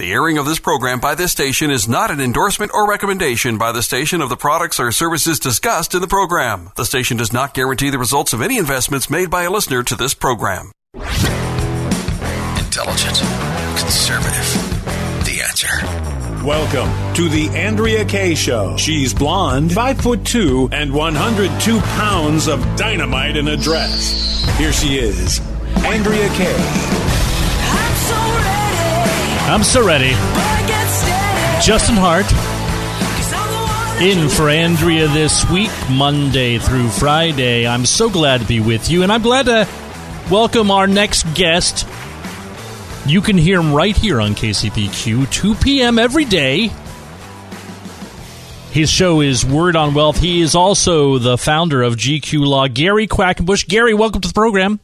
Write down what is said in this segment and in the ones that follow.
The airing of this program by this station is not an endorsement or recommendation by the station of the products or services discussed in the program. The station does not guarantee the results of any investments made by a listener to this program. Intelligent, conservative. The answer. Welcome to the Andrea Kaye Show. She's blonde, five foot two, and 102 pounds of dynamite in a dress. Here she is, Andrea Kaye. I'm so ready. Justin Hart in for Andrea this week, Monday through Friday. I'm so glad to be with you, and I'm glad to welcome our next guest. You can hear him right here on KCBQ, 2 p.m. every day. His show is Word on Wealth. He is also the founder of GQ Law, Gary Quackenbush. Gary, welcome to the program.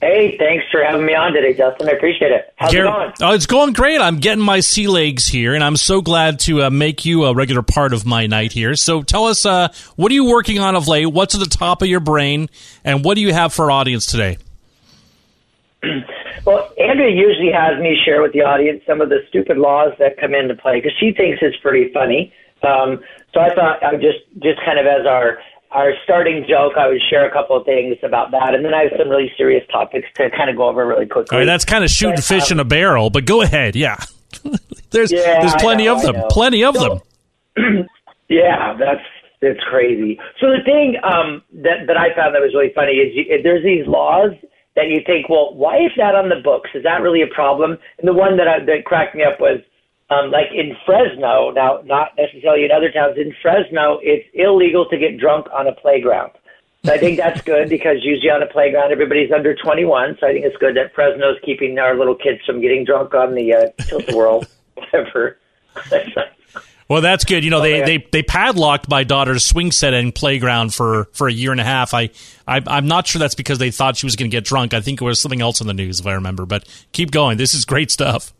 Hey, thanks for having me on today, Justin. I appreciate it. How's Gary, it going? Oh, it's going great. I'm getting my sea legs here, and I'm so glad to uh, make you a regular part of my night here. So tell us, uh, what are you working on of late? What's at the top of your brain, and what do you have for our audience today? Well, Andrea usually has me share with the audience some of the stupid laws that come into play because she thinks it's pretty funny. Um, so I thought I would just, just kind of as our our starting joke, I would share a couple of things about that, and then I have some really serious topics to kind of go over really quickly. All right, that's kind of shooting But, fish um, in a barrel, but go ahead. Yeah, there's Yeah, there's plenty know, of them. Plenty of So- them. Yeah, that's it's crazy. So the thing um, that that I found that was really funny is you, there's these laws that you think, well, why is that on the books? Is that really a problem? And the one that I, that cracked me up was um, like in Fresno. Now, not necessarily in other towns. In Fresno, it's illegal to get drunk on a playground. So I think that's good because usually on a playground everybody's under 21. So I think it's good that Fresno's keeping our little kids from getting drunk on the uh, tilt whirl, whatever. Well, that's good. You know, Oh, they, man. they they padlocked my daughter's swing set and playground for, for a year and a half. I, I I'm not sure that's because they thought she was going to get drunk. I think it was something else in the news, if I remember. But keep going. This is great stuff.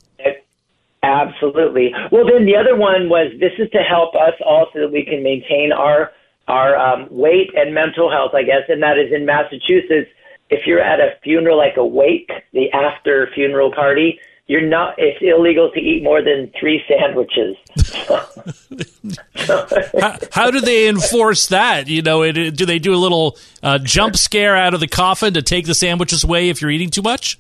Absolutely. Well, then the other one was this is to help us all so that we can maintain our our um, weight and mental health, I guess, and that is in Massachusetts. If you're at a funeral, like a wake, the after funeral party, you're not. It's illegal to eat more than three sandwiches. how, how do they enforce that? You know, it, do they do a little uh, jump scare out of the coffin to take the sandwiches away if you're eating too much?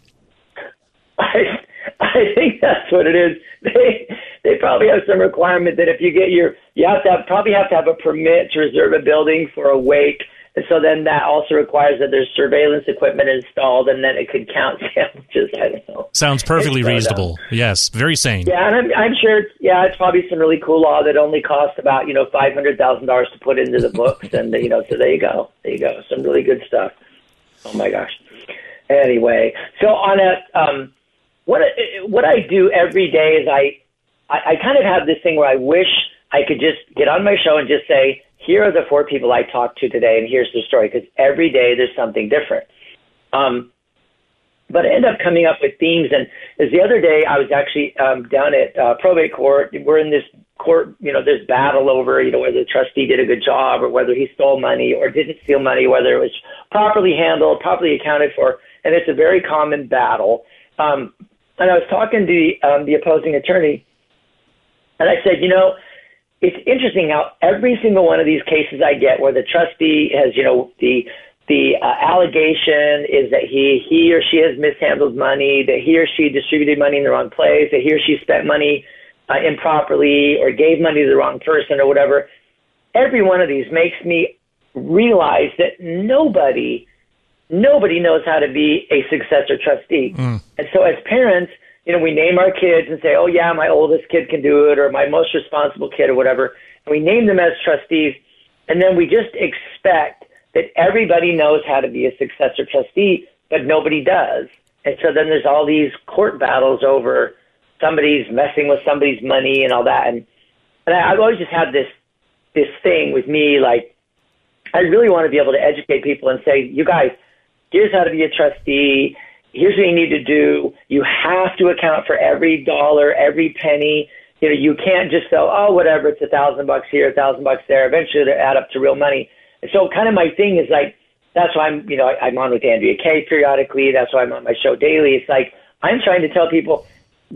I, think that's what it is. They they probably have some requirement that if you get your you have to have, probably have to have a permit to reserve a building for a wake, and so then that also requires that there's surveillance equipment installed, and then it could count sandwiches. I don't know. Sounds perfectly so reasonable. Yes, very sane. Yeah, and I'm, I'm sure. It's, yeah, it's probably some really cool law that only costs about you know five hundred thousand dollars to put into the books, and you know, so there you go, there you go, some really good stuff. Oh my gosh. Anyway, so on a um, what what I do every day is I, I I kind of have this thing where I wish I could just get on my show and just say, here are the four people I talked to today, and here's the story, because every day there's something different. Um, but I end up coming up with themes. And as the other day, I was actually um, down at uh, probate court. We're in this court, you know, this battle over, you know, whether the trustee did a good job or whether he stole money or didn't steal money, whether it was properly handled, properly accounted for. And it's a very common battle. Um, and I was talking to the, um, the opposing attorney, and I said, you know, it's interesting how every single one of these cases I get where the trustee has, you know, the the uh, allegation is that he he or she has mishandled money, that he or she distributed money in the wrong place, that he or she spent money uh, improperly or gave money to the wrong person or whatever. Every one of these makes me realize that nobody nobody knows how to be a successor trustee. Mm. And so as parents, you know, we name our kids and say, "Oh yeah, my oldest kid can do it," or "My most responsible kid," or whatever. And we name them as trustees, and then we just expect that everybody knows how to be a successor trustee, but nobody does. And so then there's all these court battles over somebody's messing with somebody's money and all that. And and I, I've always just had this this thing with me, like I really want to be able to educate people and say, you guys, here's how to be a trustee. Here's what you need to do. You have to account for every dollar, every penny. You know, you can't just go, oh, whatever, it's a thousand bucks here, a thousand bucks there. Eventually, they add up to real money. And so, kind of my thing is like, that's why I'm, you know, I'm on with Andrea Kaye periodically. That's why I'm on my show daily. It's like I'm trying to tell people,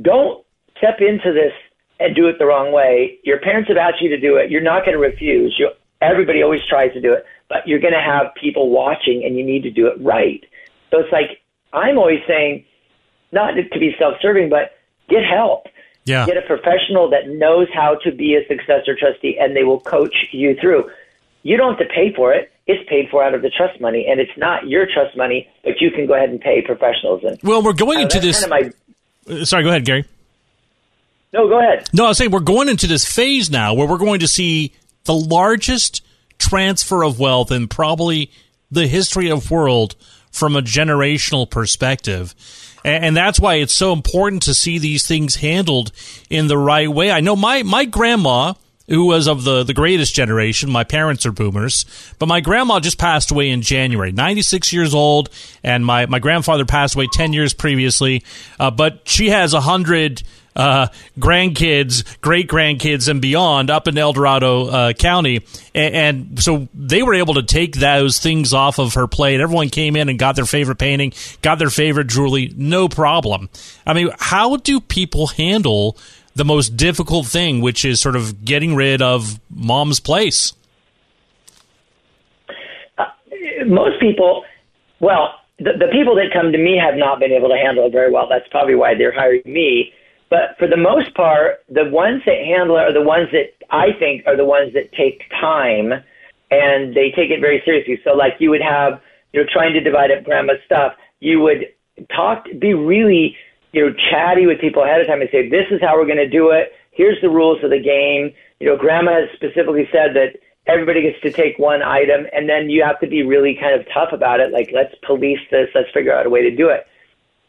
don't step into this and do it the wrong way. Your parents have asked you to do it. You're not going to refuse. You, everybody always tries to do it, but you're going to have people watching, and you need to do it right. So it's like I'm always saying, not to be self-serving, but get help. Yeah. Get a professional that knows how to be a successor trustee, and they will coach you through. You don't have to pay for it. It's paid for out of the trust money, and it's not your trust money, but you can go ahead and pay professionals. And well, we're going uh, into this. Kind of my, Sorry, go ahead, Gary. No, go ahead. No, I was saying we're going into this phase now where we're going to see the largest transfer of wealth in probably the history of world from a generational perspective. And that's why it's so important to see these things handled in the right way. I know my, my grandma, who was of the, the greatest generation. My parents are boomers, but my grandma just passed away in January, 96 years old, and my, my grandfather passed away 10 years previously. Uh, but she has a hundred uh, grandkids, great grandkids, and beyond up in El Dorado uh, County. And, and, so they were able to take those things off of her plate. Everyone came in and got their favorite painting, got their favorite jewelry, no problem. I mean, how do people handle the most difficult thing, which is sort of getting rid of mom's place? Uh, most people, well, the, the people that come to me have not been able to handle it very well. That's probably why they're hiring me but for the most part, the ones that handle it are the ones that I think are the ones that take time and they take it very seriously. So, like, you would have, you know, trying to divide up grandma's stuff, you would talk, be really, you know, chatty with people ahead of time and say, this is how we're going to do it. Here's the rules of the game. You know, grandma has specifically said that everybody gets to take one item, and then you have to be really kind of tough about it. Like, let's police this, let's figure out a way to do it.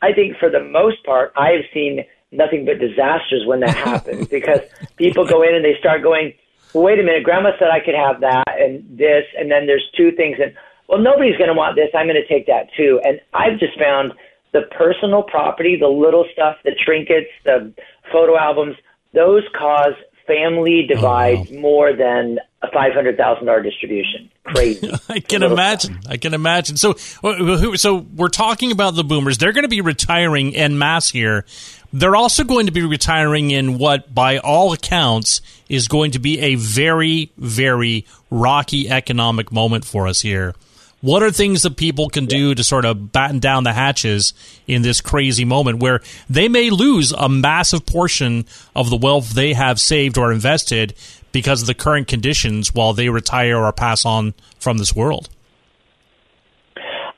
I think for the most part, I have seen nothing but disasters when that happens because people go in and they start going, well, wait a minute, grandma said I could have that and this, and then there's two things, and well, nobody's going to want this. I'm going to take that too. And I've just found the personal property, the little stuff, the trinkets, the photo albums, those cause family divide oh, wow. more than a five hundred thousand dollar distribution. Crazy. I can imagine. Stuff. I can imagine. So, uh, so we're talking about the boomers. They're going to be retiring en masse here. They're also going to be retiring in what, by all accounts, is going to be a very, very rocky economic moment for us here. What are things that people can do to sort of batten down the hatches in this crazy moment where they may lose a massive portion of the wealth they have saved or invested because of the current conditions while they retire or pass on from this world?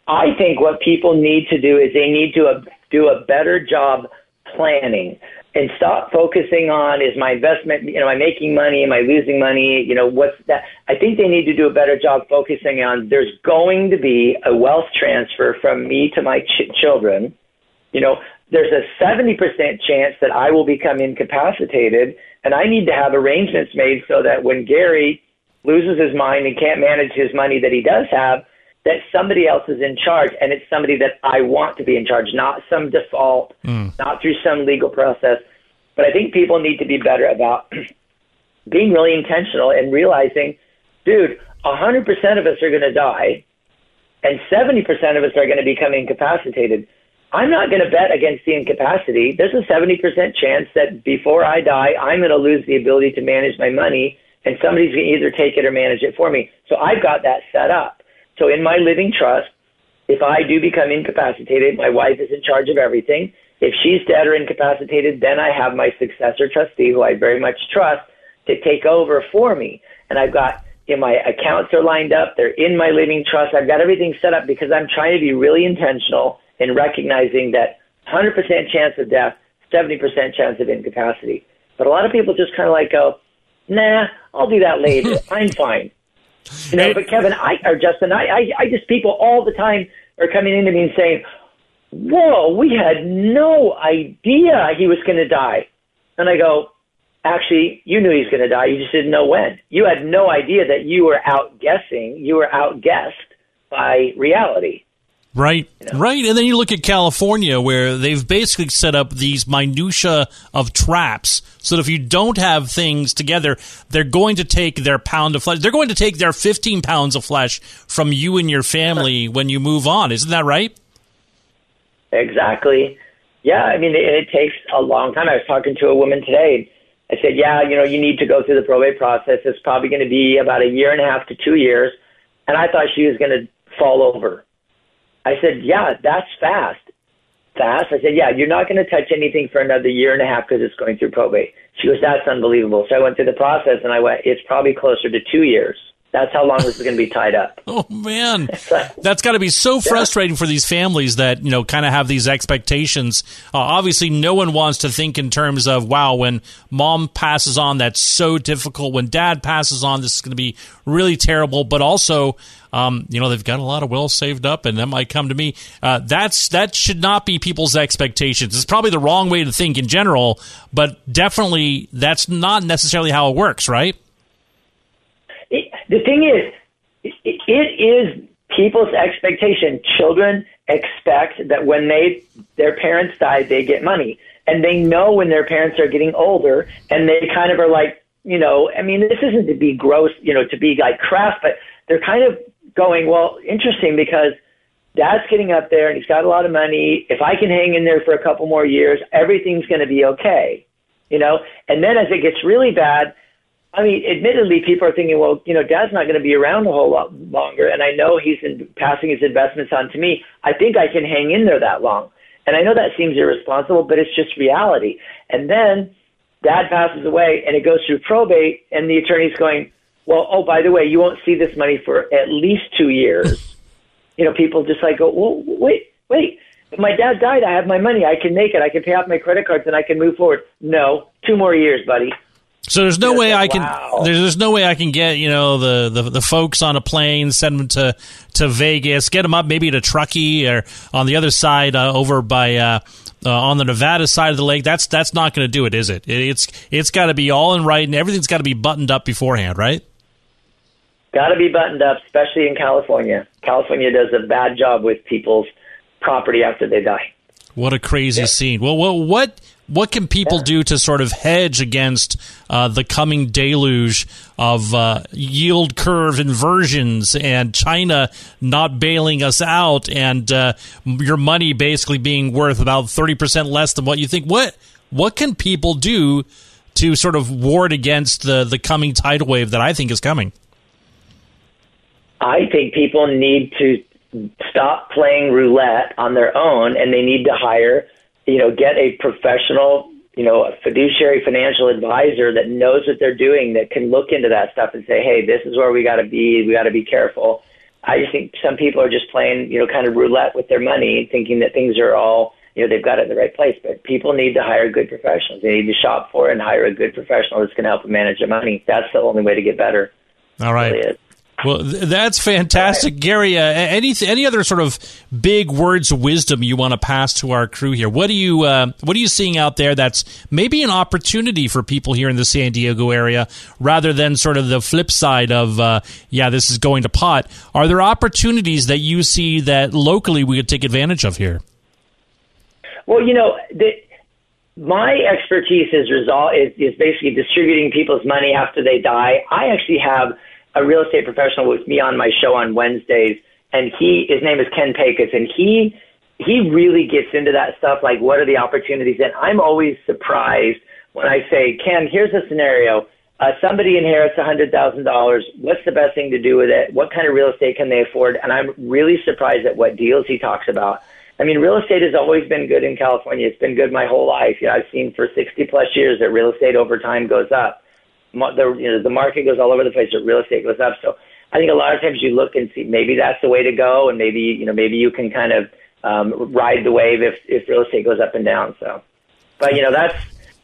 I think what people need to do is they need to do a better job planning and stop focusing on is my investment, you know, am I making money? Am I losing money? You know, what's that? I think they need to do a better job focusing on there's going to be a wealth transfer from me to my ch- children. You know, there's a 70% chance that I will become incapacitated, and I need to have arrangements made so that when Gary loses his mind and can't manage his money that he does have, that somebody else is in charge and it's somebody that I want to be in charge, not some default, mm. not through some legal process. But I think people need to be better about being really intentional and realizing, dude, 100% of us are going to die and 70% of us are going to become incapacitated. I'm not going to bet against the incapacity. There's a 70% chance that before I die, I'm going to lose the ability to manage my money and somebody's going to either take it or manage it for me. So I've got that set up. So in my living trust, if I do become incapacitated, my wife is in charge of everything. If she's dead or incapacitated, then I have my successor trustee, who I very much trust, to take over for me. And I've got you know, my accounts are lined up. They're in my living trust. I've got everything set up because I'm trying to be really intentional in recognizing that 100% chance of death, 70% chance of incapacity. But a lot of people just kind of like go, nah, I'll do that later. I'm fine. You know, but Kevin, I or Justin, I, I, I just people all the time are coming into me and saying, whoa, we had no idea he was going to die. And I go, actually, you knew he was going to die. You just didn't know when. You had no idea that you were out guessing. You were outguessed by reality. Right, you know? right, and then you look at California, where they've basically set up these minutia of traps, so that if you don't have things together, they're going to take their pound of flesh. They're going to take their fifteen pounds of flesh from you and your family when you move on. Isn't that right? Exactly. Yeah, I mean, it, it takes a long time. I was talking to a woman today. I said, "Yeah, you know, you need to go through the probate process. It's probably going to be about a year and a half to two years." And I thought she was going to fall over I said, yeah, that's fast. Fast? I said, yeah, you're not going to touch anything for another year and a half because it's going through probate. She goes, that's unbelievable. So I went through the process and I went, it's probably closer to two years. That's how long this is going to be tied up. oh man, that's got to be so frustrating yeah. for these families that you know kind of have these expectations. Uh, obviously, no one wants to think in terms of wow, when mom passes on, that's so difficult. When dad passes on, this is going to be really terrible. But also, um, you know, they've got a lot of will saved up, and that might come to me. Uh, that's that should not be people's expectations. It's probably the wrong way to think in general, but definitely that's not necessarily how it works, right? The thing is, it, it is people's expectation. Children expect that when they their parents die, they get money, and they know when their parents are getting older, and they kind of are like, you know, I mean, this isn't to be gross, you know, to be like crass, but they're kind of going, well, interesting because dad's getting up there and he's got a lot of money. If I can hang in there for a couple more years, everything's going to be okay, you know. And then as it gets really bad I mean, admittedly, people are thinking, well, you know, Dad's not going to be around a whole lot longer, and I know he's in, passing his investments on to me. I think I can hang in there that long. And I know that seems irresponsible, but it's just reality. And then Dad passes away, and it goes through probate, and the attorney's going, well, oh, by the way, you won't see this money for at least two years. you know, people just like go, well, wait, wait. If my dad died, I have my money. I can make it. I can pay off my credit cards, and I can move forward. No, two more years, buddy. So there's no way I can wow. there's, there's no way I can get you know the, the, the folks on a plane send them to to Vegas get them up maybe to Truckee or on the other side uh, over by uh, uh, on the Nevada side of the lake. That's that's not going to do it is it? It's it's got to be all in writing. Everything's got to be buttoned up beforehand right? Got to be buttoned up especially in California. California does a bad job with people's property after they die. What a crazy yeah. scene. Well what what what can people do to sort of hedge against uh, the coming deluge of uh, yield curve inversions and China not bailing us out and uh, your money basically being worth about 30% less than what you think? What what can people do to sort of ward against the, the coming tidal wave that I think is coming? I think people need to stop playing roulette on their own and they need to hire you know, get a professional, you know, a fiduciary financial advisor that knows what they're doing that can look into that stuff and say, hey, this is where we got to be. We got to be careful. I just think some people are just playing, you know, kind of roulette with their money, thinking that things are all, you know, they've got it in the right place. But people need to hire good professionals. They need to shop for and hire a good professional that's going to help them manage their money. That's the only way to get better. All right. Really well, that's fantastic, right. Gary. Uh, any any other sort of big words of wisdom you want to pass to our crew here? What are you uh, What are you seeing out there that's maybe an opportunity for people here in the San Diego area, rather than sort of the flip side of uh, yeah, this is going to pot? Are there opportunities that you see that locally we could take advantage of here? Well, you know, the, my expertise is result is, is basically distributing people's money after they die. I actually have a real estate professional with me on my show on Wednesdays, and he his name is Ken Pecos, and he he really gets into that stuff. Like, what are the opportunities? And I'm always surprised when I say, Ken, here's a scenario. Uh, somebody inherits a hundred thousand dollars. What's the best thing to do with it? What kind of real estate can they afford? And I'm really surprised at what deals he talks about. I mean, real estate has always been good in California. It's been good my whole life. You know, I've seen for 60 plus years that real estate over time goes up the you know the market goes all over the place, the real estate goes up. So I think a lot of times you look and see maybe that's the way to go, and maybe you know maybe you can kind of um, ride the wave if if real estate goes up and down. So, but you know that's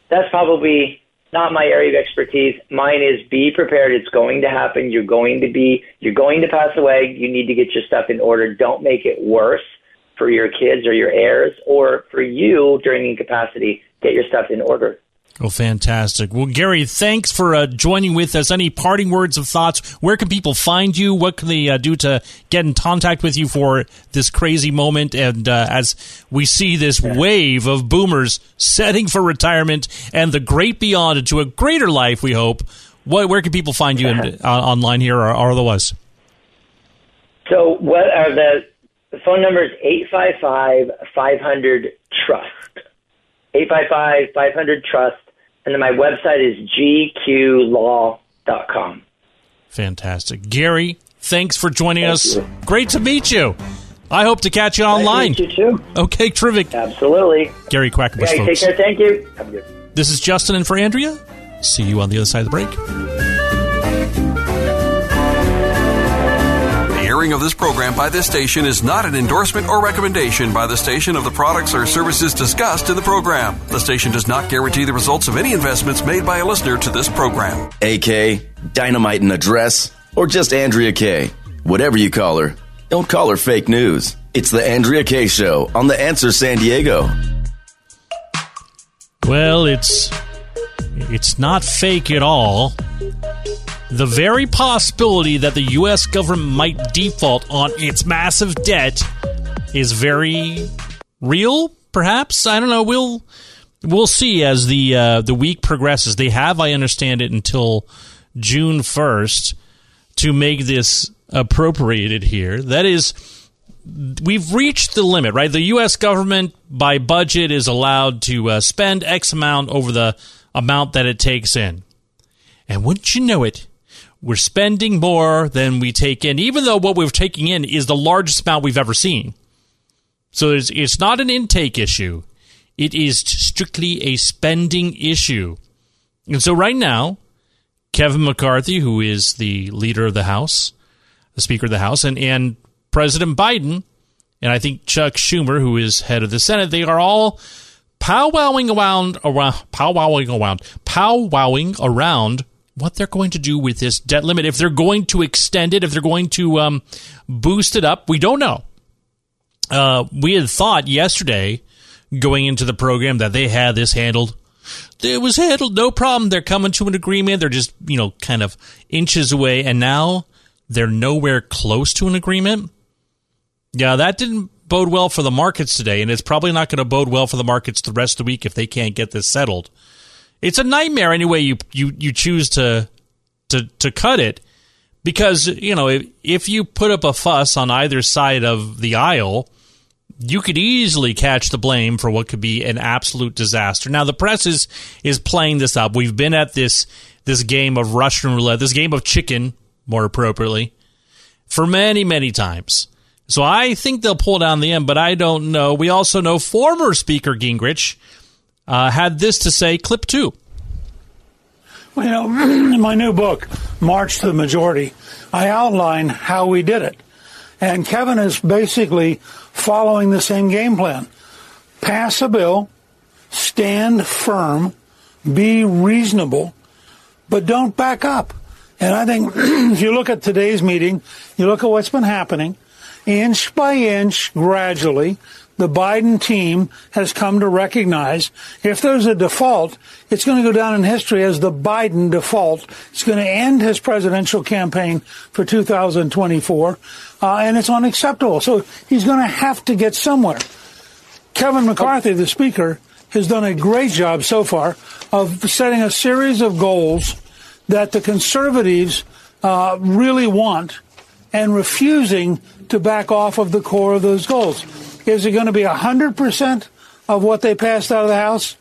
that's probably not my area of expertise. Mine is be prepared. It's going to happen. You're going to be you're going to pass away. You need to get your stuff in order. Don't make it worse for your kids or your heirs, or for you during incapacity, get your stuff in order. Oh, fantastic. Well, Gary, thanks for uh, joining with us. Any parting words of thoughts? Where can people find you? What can they uh, do to get in contact with you for this crazy moment? And uh, as we see this wave of boomers setting for retirement and the great beyond into a greater life, we hope, what, where can people find you in, uh, online here or, or otherwise? So, what are the, the phone number is 855 500 Trust. 855 500 Trust. And then my website is gqlaw.com. Fantastic. Gary, thanks for joining Thank us. you. Great to meet you. I hope to catch you online. Nice to meet you too. Okay, terrific. Absolutely. Gary Quackenbush, Okay, take care. Thank you. Have a good This is Justin and for Andrea. See you on the other side of the break. Airing of this program by this station is not an endorsement or recommendation by the station of the products or services discussed in the program. The station does not guarantee the results of any investments made by a listener to this program. AK, Dynamite and Address, or just Andrea Kaye. Whatever you call her, don't call her fake news. It's the Andrea Kaye Show on The Answer San Diego. Well, it's it's not fake at all. The very possibility that the US government might default on its massive debt is very real, perhaps. I don't know. We'll we'll see as the uh, the week progresses. They have, I understand it, until June 1st to make this appropriated here. That is we've reached the limit, right? The U.S. government, by budget, is allowed to uh, spend X amount over the amount that it takes in. And wouldn't you know it, we're spending more than we take in, even though what we're taking in is the largest amount we've ever seen. So it's, it's not an intake issue, it is strictly a spending issue. And so right now, Kevin McCarthy, who is the leader of the House, the Speaker of the House, and, and President Biden, and I think Chuck Schumer, who is head of the Senate, they are all powwowing around, around powwowing around, powwowing around what they're going to do with this debt limit. If they're going to extend it, if they're going to um, boost it up, we don't know. Uh, we had thought yesterday, going into the program, that they had this handled. It was handled, no problem. They're coming to an agreement. They're just, you know, kind of inches away. And now they're nowhere close to an agreement. Yeah, that didn't bode well for the markets today, and it's probably not going to bode well for the markets the rest of the week if they can't get this settled. It's a nightmare anyway you you you choose to to to cut it because you know if, if you put up a fuss on either side of the aisle, you could easily catch the blame for what could be an absolute disaster. Now the press is is playing this up. We've been at this this game of Russian roulette, this game of chicken, more appropriately, for many many times. So I think they'll pull down the end, but I don't know. We also know former Speaker Gingrich uh, had this to say. Clip two. Well, in my new book, March to the Majority, I outline how we did it. And Kevin is basically following the same game plan. Pass a bill, stand firm, be reasonable, but don't back up. And I think if you look at today's meeting, you look at what's been happening, inch by inch, gradually, the Biden team has come to recognize if there's a default, it's going to go down in history as the Biden default. It's going to end his presidential campaign for 2024, uh, and it's unacceptable. So he's going to have to get somewhere. Kevin McCarthy, the speaker, has done a great job so far of setting a series of goals that the conservatives uh, really want and refusing to back off of the core of those goals. Is it going to be 100% of what they passed out of the House?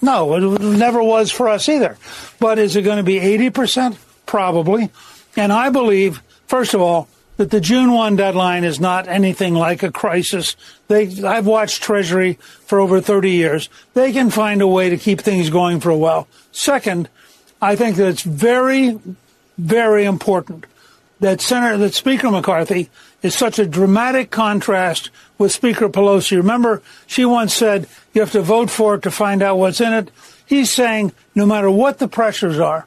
No, it never was for us either. But is it going to be 80%? Probably. And I believe, first of all, that the June 1 deadline is not anything like a crisis. They, I've watched Treasury for over 30 years. They can find a way to keep things going for a while. Second, I think that it's very, very important that Senator, that Speaker McCarthy is such a dramatic contrast with Speaker Pelosi. Remember, she once said you have to vote for it to find out what's in it. He's saying no matter what the pressures are,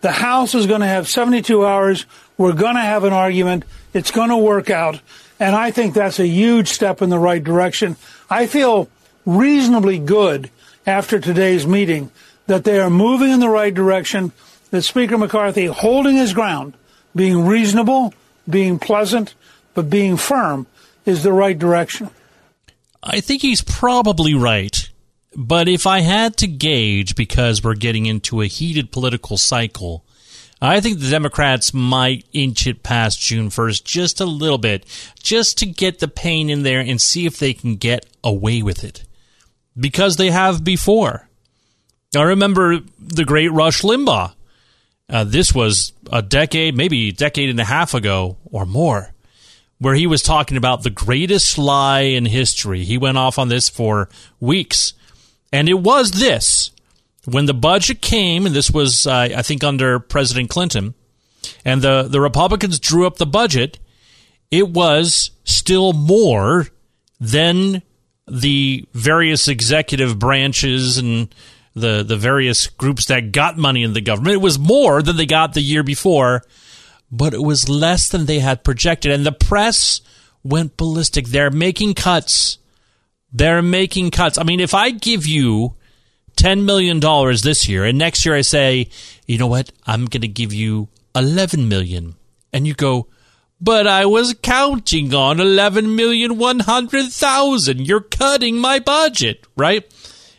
the House is going to have 72 hours. We're going to have an argument. It's going to work out. And I think that's a huge step in the right direction. I feel reasonably good after today's meeting that they are moving in the right direction, that Speaker McCarthy holding his ground, being reasonable, being pleasant, but being firm is the right direction. I think he's probably right. But if I had to gauge, because we're getting into a heated political cycle, I think the Democrats might inch it past June 1st just a little bit, just to get the pain in there and see if they can get away with it. Because they have before. I remember the great Rush Limbaugh. Uh, this was a decade, maybe a decade and a half ago or more, where he was talking about the greatest lie in history. He went off on this for weeks. And it was this when the budget came, and this was, uh, I think, under President Clinton, and the, the Republicans drew up the budget, it was still more than the various executive branches and the, the various groups that got money in the government. It was more than they got the year before, but it was less than they had projected. And the press went ballistic. They're making cuts. They're making cuts. I mean, if I give you $10 million this year and next year I say, you know what, I'm going to give you 11 million. And you go, but I was counting on 11,100,000. You're cutting my budget, right?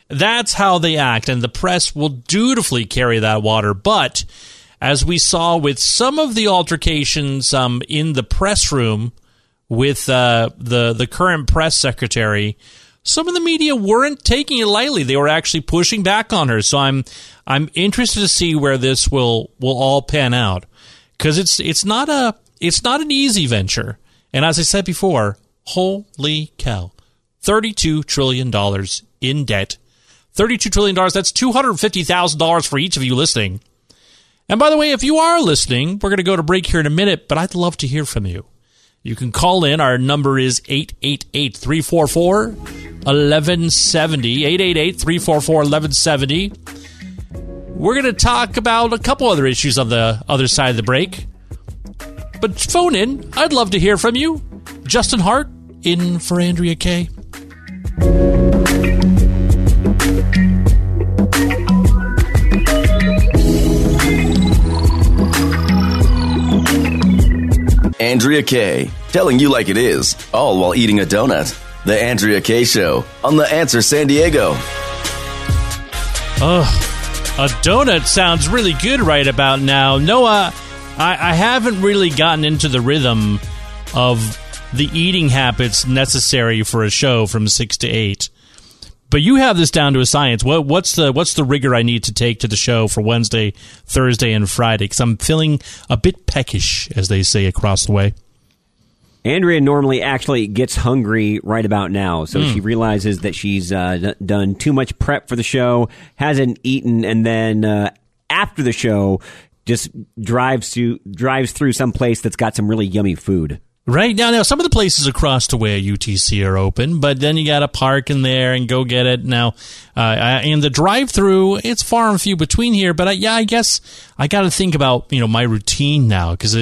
That's how they act. And the press will dutifully carry that water. But as we saw with some of the altercations um, in the press room with uh, the, the current press secretary, some of the media weren't taking it lightly. They were actually pushing back on her. So I'm I'm interested to see where this will will all pan out because it's it's not a it's not an easy venture. And as I said before, holy cow, thirty two trillion dollars in debt. $32 trillion, that's $250,000 for each of you listening. And by the way, if you are listening, we're going to go to break here in a minute, but I'd love to hear from you. You can call in. Our number is 888 344 1170. 888 344 1170. We're going to talk about a couple other issues on the other side of the break. But phone in. I'd love to hear from you. Justin Hart in for Andrea Kaye. Andrea Kaye, telling you like it is, all while eating a donut. The Andrea Kaye Show on The Answer San Diego. Oh, a donut sounds really good right about now. Noah, I, I haven't really gotten into the rhythm of the eating habits necessary for a show from six to eight. But you have this down to a science. What, what's the what's the rigor I need to take to the show for Wednesday, Thursday, and Friday? Because I'm feeling a bit peckish, as they say across the way. Andrea normally actually gets hungry right about now, so mm. she realizes that she's uh, d- done too much prep for the show, hasn't eaten, and then uh, after the show, just drives to drives through some place that's got some really yummy food. Right now, now some of the places across the way at UTC are open, but then you got to park in there and go get it. Now, uh, and the drive-through, it's far and few between here. But I, yeah, I guess I got to think about you know my routine now because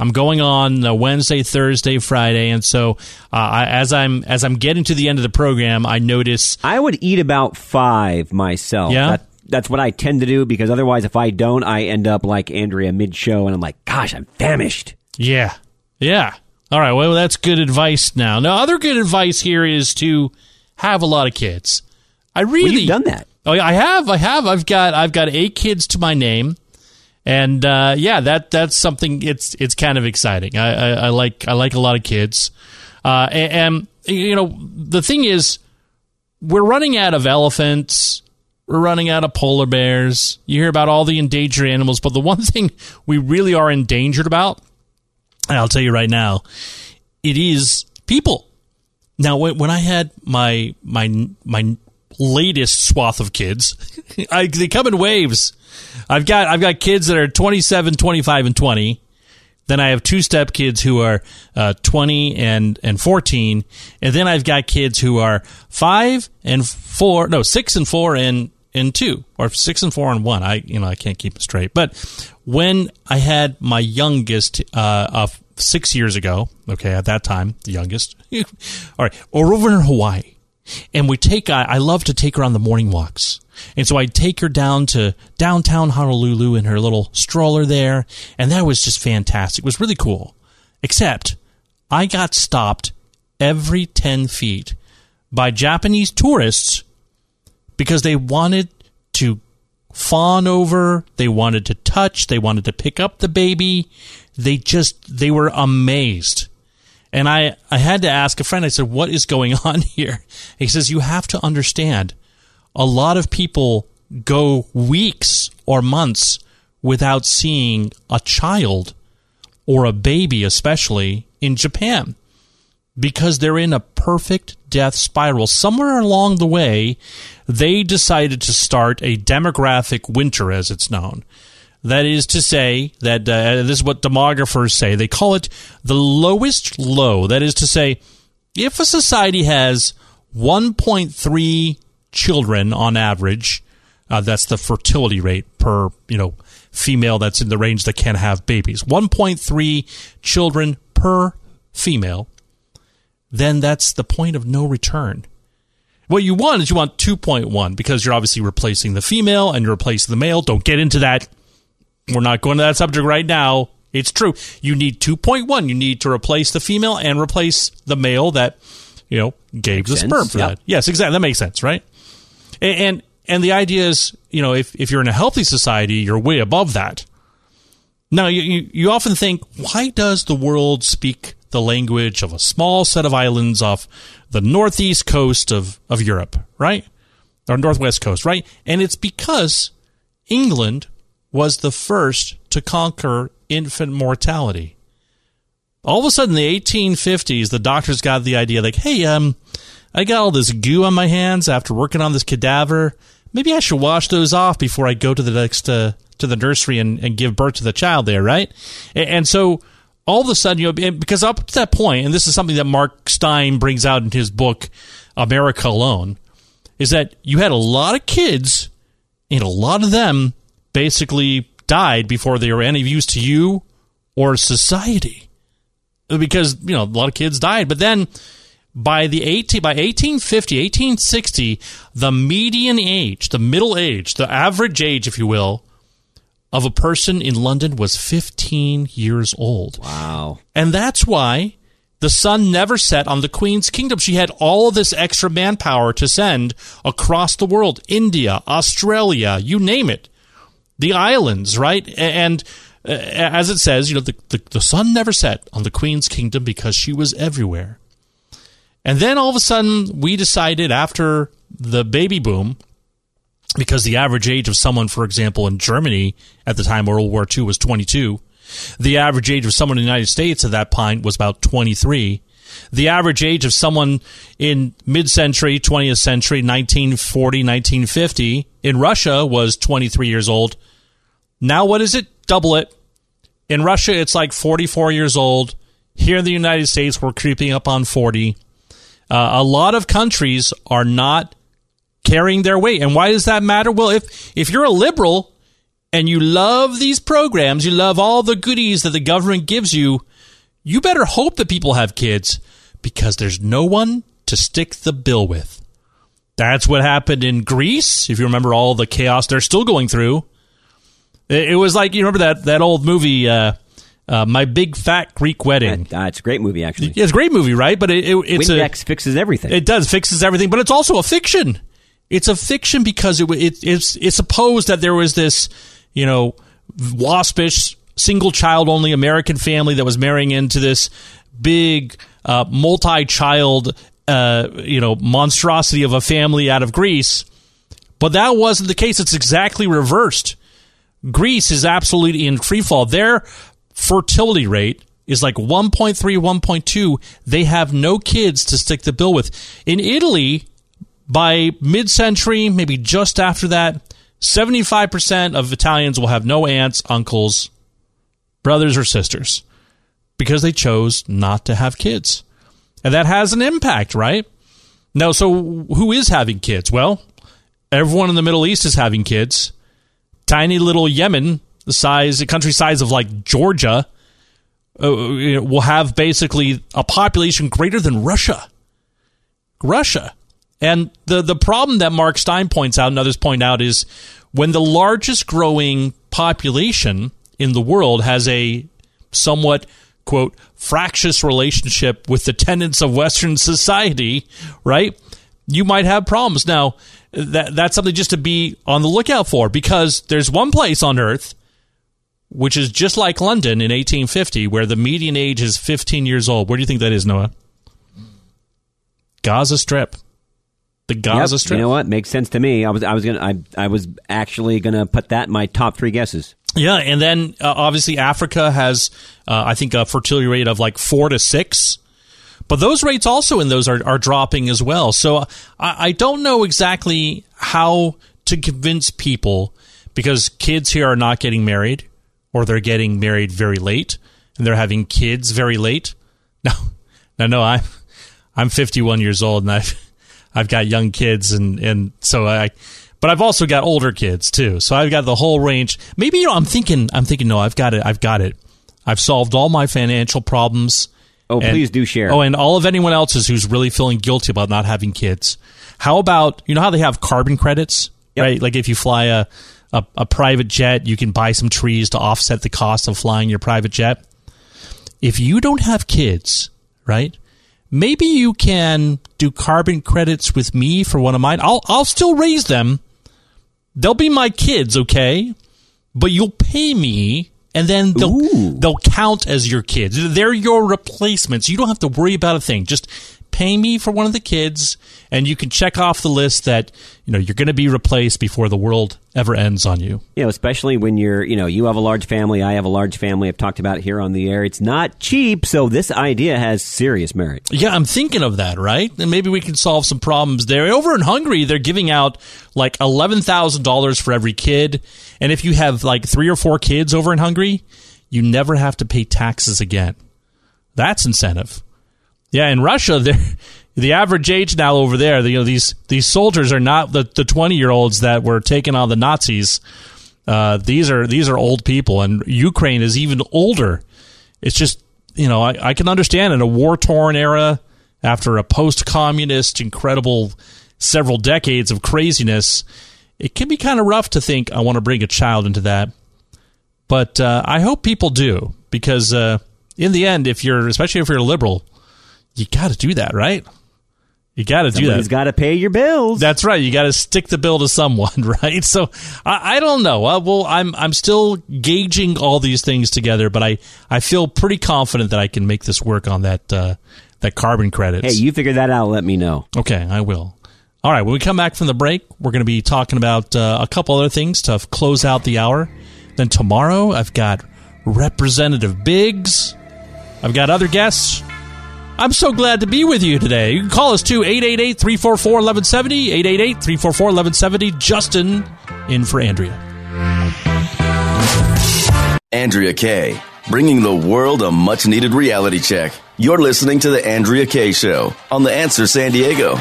I'm going on Wednesday, Thursday, Friday, and so uh, I, as I'm as I'm getting to the end of the program, I notice I would eat about five myself. Yeah. That, that's what I tend to do because otherwise, if I don't, I end up like Andrea mid-show, and I'm like, "Gosh, I'm famished." Yeah, yeah. All right, well, that's good advice now. Now, other good advice here is to have a lot of kids. I really well, you've done that. Oh, yeah, I have. I have. I've got. I've got eight kids to my name, and uh, yeah, that that's something. It's it's kind of exciting. I, I, I like I like a lot of kids, uh, and, and you know the thing is, we're running out of elephants. We're running out of polar bears. You hear about all the endangered animals, but the one thing we really are endangered about I'll tell you right now, it is people. Now, when I had my my my latest swath of kids, I, they come in waves. I've got I've got kids that are 27, 25, and 20. Then I have two step kids who are uh, 20 and, and 14. And then I've got kids who are 5 and 4, no, 6 and 4 and, and 2, or 6 and 4 and 1. I, you know, I can't keep it straight. But when I had my youngest, uh, six years ago. Okay, at that time, the youngest. All right, we're over in Hawaii, and we take. I, I love to take her on the morning walks, and so I'd take her down to downtown Honolulu in her little stroller there, and that was just fantastic. It was really cool, except I got stopped every ten feet by Japanese tourists because they wanted to fawn over, they wanted to touch, they wanted to pick up the baby. They just they were amazed. And I I had to ask a friend I said what is going on here? He says you have to understand a lot of people go weeks or months without seeing a child or a baby especially in Japan because they're in a perfect death spiral. Somewhere along the way, they decided to start a demographic winter, as it's known. That is to say, that uh, this is what demographers say. They call it the lowest low. That is to say, if a society has 1.3 children on average, uh, that's the fertility rate per you know female that's in the range that can have babies. 1.3 children per female then that's the point of no return. What you want is you want 2.1 because you're obviously replacing the female and you're replacing the male. Don't get into that. We're not going to that subject right now. It's true. You need 2.1. You need to replace the female and replace the male that, you know, gave makes the sense. sperm for yep. that. Yes, exactly. That makes sense, right? And, and and the idea is, you know, if, if you're in a healthy society, you're way above that. Now, you, you, you often think, why does the world speak the language of a small set of islands off the northeast coast of, of Europe, right? Or northwest coast, right? And it's because England was the first to conquer infant mortality. All of a sudden, in the 1850s, the doctors got the idea like, hey, um, I got all this goo on my hands after working on this cadaver. Maybe I should wash those off before I go to the next uh, to the nursery and, and give birth to the child there, right? And, and so all of a sudden, you know, because up to that point, and this is something that Mark Steyn brings out in his book, America Alone, is that you had a lot of kids, and a lot of them basically died before they were any use to you or society. Because, you know, a lot of kids died. But then by the 18, by 1850, 1860, the median age, the middle age, the average age, if you will, of a person in London was 15 years old. Wow. And that's why the sun never set on the Queen's kingdom. She had all of this extra manpower to send across the world India, Australia, you name it, the islands, right? And uh, as it says, you know, the, the, the sun never set on the Queen's kingdom because she was everywhere. And then all of a sudden, we decided after the baby boom because the average age of someone, for example, in Germany at the time World War II was 22. The average age of someone in the United States at that point was about 23. The average age of someone in mid century, 20th century, 1940, 1950 in Russia was 23 years old. Now, what is it? Double it. In Russia, it's like 44 years old. Here in the United States, we're creeping up on 40. Uh, a lot of countries are not carrying their weight. And why does that matter? Well, if if you're a liberal and you love these programs, you love all the goodies that the government gives you, you better hope that people have kids because there's no one to stick the bill with. That's what happened in Greece. If you remember all the chaos they're still going through, it, was like you remember that that old movie. Uh, uh, my big fat Greek wedding. Uh, it's a great movie, actually. Yeah, it's a great movie, right? But it, it, it's Windex a, fixes everything. It does fixes everything, but it's also a fiction. It's a fiction because it, it, it's it's supposed that there was this, you know, waspish single child only American family that was marrying into this big uh, multi child, uh, you know, monstrosity of a family out of Greece. But that wasn't the case. It's exactly reversed. Greece is absolutely in free fall. Their fertility rate is like 1.3, 1.2. They have no kids to stick the bill with. In Italy, by mid century, maybe just after that, 75% of Italians will have no aunts, uncles, brothers, or sisters because they chose not to have kids. And that has an impact, right? Now, so who is having kids? Well, everyone in the Middle East is having kids. Tiny little Yemen, the size, the country size of like Georgia, uh, will have basically a population greater than Russia. Russia. And the, the problem that Mark Steyn points out and others point out is when the largest growing population in the world has a somewhat, quote, fractious relationship with the tenets of Western society, right? You might have problems. Now, that, that's something just to be on the lookout for because there's one place on earth which is just like London in 1850, where the median age is 15 years old. Where do you think that is, Noah? Gaza Strip. The Gaza Yep, Strip. You know what? Makes sense to me. I was I was gonna I I was actually gonna put that in my top three guesses. Yeah, and then uh, obviously Africa has, uh, I think, a fertility rate of like four to six. But those rates also in those are, are dropping as well. So I, I don't know exactly how to convince people because kids here are not getting married or they're getting married very late and they're having kids very late. No, no, no. I'm I'm 51 years old and I've I've got young kids and and so I. But I've also got older kids too, so I've got the whole range. Maybe you know, I'm thinking, I'm thinking, no, I've got it, I've got it. I've solved all my financial problems. Oh, And- please do share. Oh, and all of anyone else's who's really feeling guilty about not having kids. How about you know how they have carbon credits, right? Like if you fly a, a a private jet, you can buy some trees to offset the cost of flying your private jet. If you don't have kids, right? Maybe you can do carbon credits with me for one of mine. I'll I'll still raise them. They'll be my kids, okay? But you'll pay me and then they'll they'll count as your kids. They're your replacements. You don't have to worry about a thing. Just pay me for one of the kids and you can check off the list that, you know, you're going to be replaced before the world ever ends on you. You know, especially when you're, you know, you have a large family, I have a large family. I've talked about it here on the air. It's not cheap, so this idea has serious merit. Yeah, I'm thinking of that, right? And maybe we can solve some problems there. Over in Hungary, they're giving out like $11,000 for every kid. And if you have like three or four kids over in Hungary, you never have to pay taxes again. That's incentive. Yeah, in Russia, the average age now over there, you know, these these soldiers are not the the twenty year olds that were taking on the Nazis. Uh, these are these are old people, and Ukraine is even older. It's just you know I, I can understand in a war torn era after a post communist incredible several decades of craziness, it can be kind of rough to think I want to bring a child into that. But uh, I hope people do because uh, in the end, if you're especially if you're a liberal, you got to do that, right? You got to do that. Somebody's got to pay your bills. That's right. You got to stick the bill to someone, right? So I, I don't know. Uh, well, I'm I'm still gauging all these things together, but I, I feel pretty confident that I can make this work on that uh, that carbon credits. Hey, you figure that out. Let me know. Okay, I will. All right. When we come back from the break, we're going to be talking about uh, a couple other things to close out the hour. Then tomorrow, I've got Representative Biggs. I've got other guests. I'm so glad to be with you today. You can call us to 888 344 1170. 888 344 1170. Justin in for Andrea. Andrea Kaye, bringing the world a much needed reality check. You're listening to The Andrea Kaye Show on The Answer San Diego.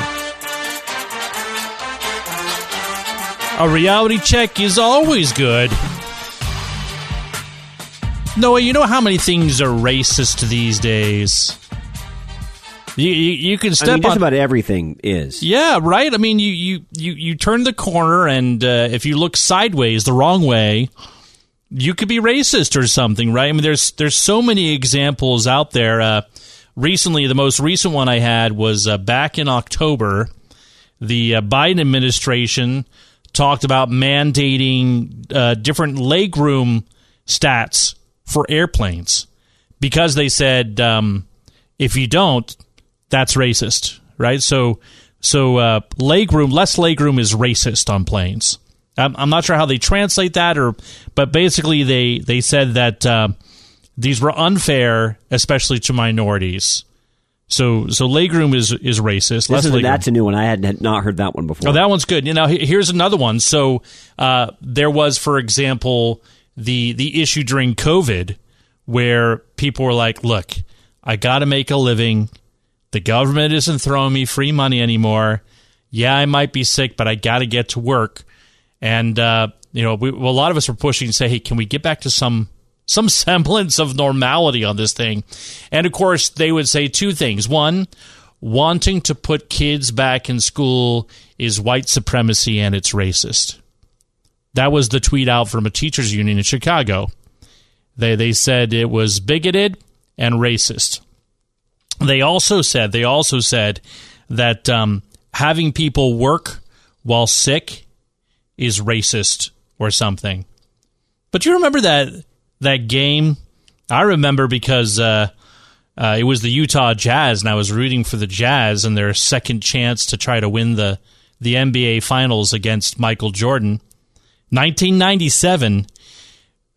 A reality check is always good. Noah, you know how many things are racist these days? You, you, you can step I mean, just on about everything is. Yeah, right. I mean, you you you you turn the corner, and uh, if you look sideways the wrong way, you could be racist or something, right? I mean, there's there's so many examples out there. Uh, recently, the most recent one I had was uh, back in October. The uh, Biden administration talked about mandating uh, different legroom stats for airplanes because they said um, if you don't, that's racist, right? So, so uh, legroom, less legroom is racist on planes. I'm, I'm not sure how they translate that, or but basically they they said that uh, these were unfair, especially to minorities. So, so legroom is is racist. Less is, that's a new one. I had had not heard that one before. Oh, that one's good. You know, here's another one. So uh, there was, for example, the the issue during COVID where people were like, "Look, I got to make a living. The government isn't throwing me free money anymore. Yeah, I might be sick, but I got to get to work." And uh, you know, we, well, a lot of us were pushing to say, "Hey, can we get back to some some semblance of normality on this thing. And of course, they would say two things. One, wanting to put kids back in school is white supremacy and it's racist. That was the tweet out from a teachers union in Chicago. They they said it was bigoted and racist. They also said they also said that um, having people work while sick is racist or something. But you remember that that game? I remember because uh, uh, it was the Utah Jazz, and I was rooting for the Jazz and their second chance to try to win the the NBA Finals against Michael Jordan, 1997,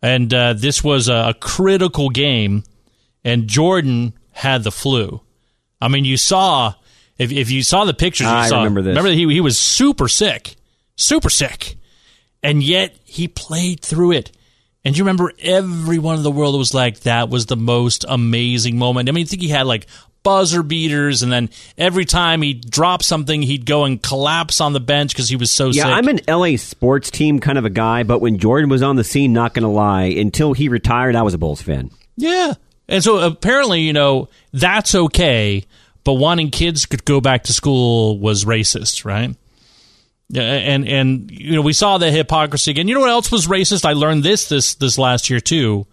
and uh, this was a, a critical game, and Jordan had the flu. I mean, you saw if if you saw the pictures, you I saw, remember this. Remember that he he was super sick, super sick, and yet he played through it. And you remember everyone in the world was like, that was the most amazing moment. I mean, I think he had like buzzer beaters, and then every time he dropped something, he'd go and collapse on the bench because he was so Yeah, sick. I'm an LA sports team kind of a guy, but when Jordan was on the scene, not going to lie, until he retired, I was a Bulls fan. Yeah. And so apparently, you know, that's okay, but wanting kids to go back to school was racist, right? And and you know we saw the hypocrisy again. You know what else was racist? I learned this this this last year too.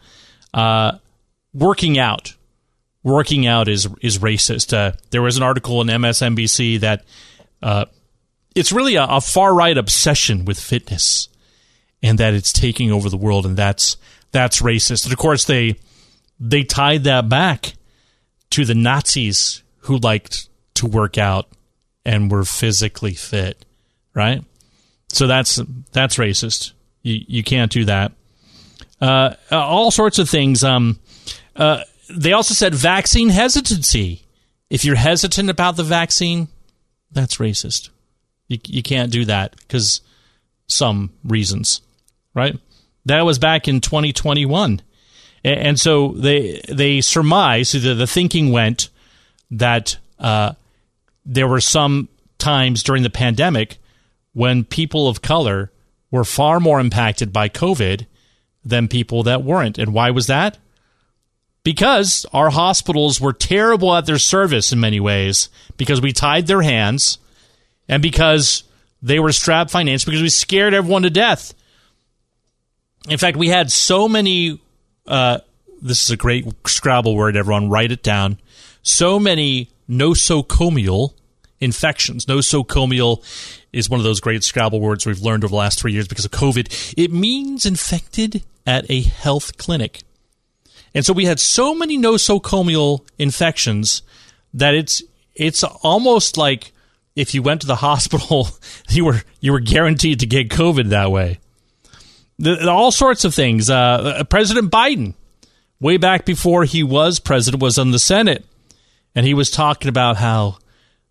Uh, working out, working out is is racist. Uh, there was an article in MSNBC that uh, it's really a, a far right obsession with fitness, and that it's taking over the world, and that's that's racist. And of course they they tied that back to the Nazis who liked to work out and were physically fit, right? So that's that's racist. You you can't do that. Uh, all sorts of things. Um, uh, they also said vaccine hesitancy. If you're hesitant about the vaccine, that's racist. You you can't do that because some reasons, right? That was back in 2021. And so they they surmise the, the thinking went that uh, there were some times during the pandemic when people of color were far more impacted by COVID than people that weren't. And why was that? Because our hospitals were terrible at their service in many ways because we tied their hands and because they were strapped financially because we scared everyone to death. In fact, we had so many. Uh, this is a great Scrabble word. Everyone, write it down. So many nosocomial infections. Nosocomial is one of those great Scrabble words we've learned over the last three years because of COVID. It means infected at a health clinic. And so we had so many nosocomial infections that it's it's almost like if you went to the hospital, you were you were guaranteed to get COVID that way. The, all sorts of things. Uh, President Biden, way back before he was president, was in the Senate, and he was talking about how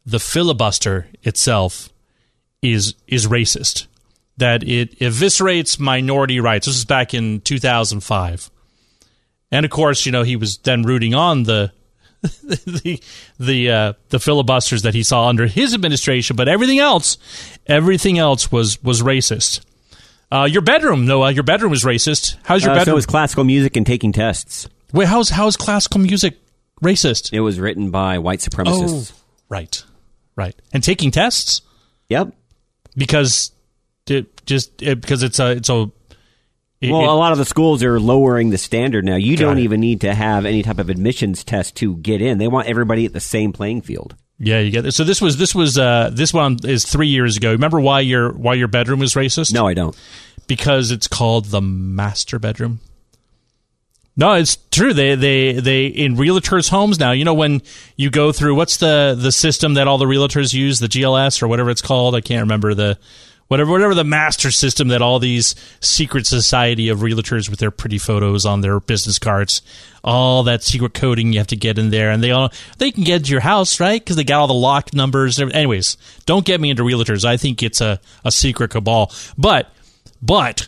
the filibuster itself is is racist, that it eviscerates minority rights. This is back in 2005, and of course, you know he was then rooting on the the the uh, the filibusters that he saw under his administration, but everything else, everything else was was racist. Uh, your bedroom, Noah, your bedroom is racist. How's your Uh, so bedroom? was classical music and taking tests. Wait, how's how's classical music racist? It was written by white supremacists. Oh, right, right, and taking tests. Yep. Because it just it, because it's a it's a it- well, it- a lot of the schools are lowering the standard now. You don't it. even need to have any type of admissions test to get in. They want everybody at the same playing field. Yeah, you get it. So this was this was uh this one is three years ago. Remember why your why your bedroom is racist? No, I don't. because it's called the master bedroom. No, it's true. They they they in realtors' homes now. You know when you go through what's the the system that all the realtors use, the GLS or whatever it's called. I can't remember the whatever whatever the master system that all these secret society of realtors with their pretty photos on their business cards, all that secret coding you have to get in there, and they all they can get into your house right because they got all the lock numbers. Anyways, don't get me into realtors. I think it's a a secret cabal, but but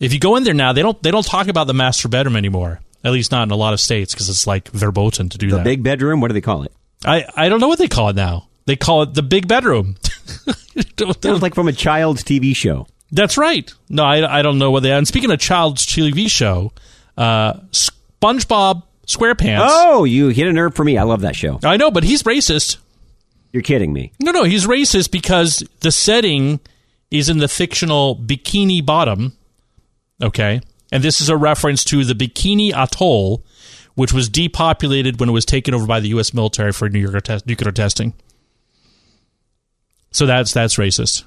if you go in there now, they don't they don't talk about the master bedroom anymore. At least not in a lot of states because it's like verboten to do The that. big bedroom. What do they call it? I I don't know what they call it now. They call it the big bedroom. Sounds like from a child's TV show. That's right. No, I, I don't know what they. And speaking of child's TV show, Uh, SpongeBob SquarePants. Oh, you hit a nerve for me. I love that show. I know, but he's racist. You're kidding me. No, no, he's racist because the setting is in the fictional Bikini Bottom. Okay. And this is a reference to the Bikini Atoll, which was depopulated when it was taken over by the U.S. military for nuclear, test- nuclear testing. So that's that's racist.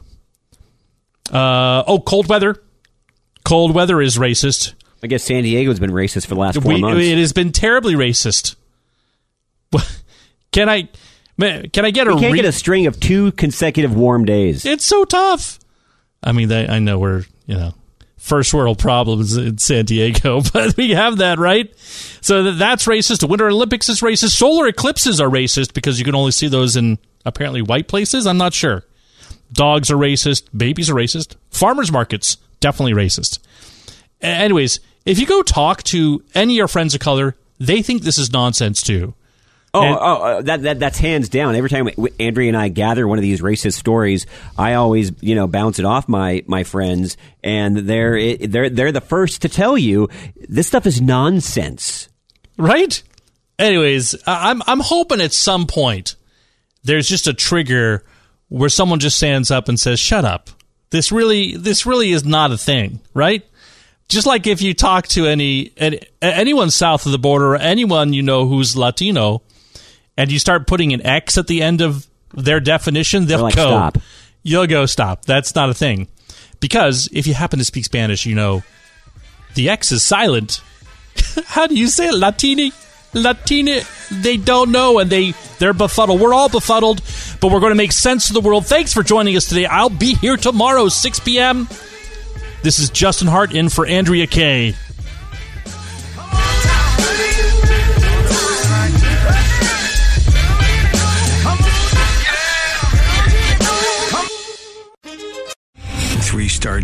Uh, oh, cold weather. Cold weather is racist. I guess San Diego's been racist for the last four We- months. it has been terribly racist. Can I? Can I get a? we can't re- get a string of two consecutive warm days. It's so tough. I mean, they, I know we're you know first world problems in San Diego, but we have that right. So that's racist. The Winter Olympics is racist. Solar eclipses are racist because you can only see those in apparently white places. I'm not sure. Dogs are racist. Babies are racist. Farmers markets definitely racist. Anyways, if you go talk to any of your friends of color, they think this is nonsense too. Oh, And- oh, uh, that, that that's hands down. Every time Andrea and I gather one of these racist stories, I always you know bounce it off my my friends, and they're they're they're the first to tell you this stuff is nonsense. right? Anyways, I'm I'm hoping at some point there's just a trigger where someone just stands up and says, "Shut up! This really this really is not a thing." Right? Just like if you talk to any, any anyone south of the border or anyone you know who's Latino, and you start putting an X at the end of their definition, they'll like, go, "Stop." "You'll go stop." That's not a thing, because if you happen to speak Spanish, you know the X is silent. How do you say it? Latini? Latini? They don't know and they, they're befuddled. We're all befuddled, but we're going to make sense of the world. Thanks for joining us today. I'll be here tomorrow, 6 p.m. This is Justin Hart in for Andrea Kaye.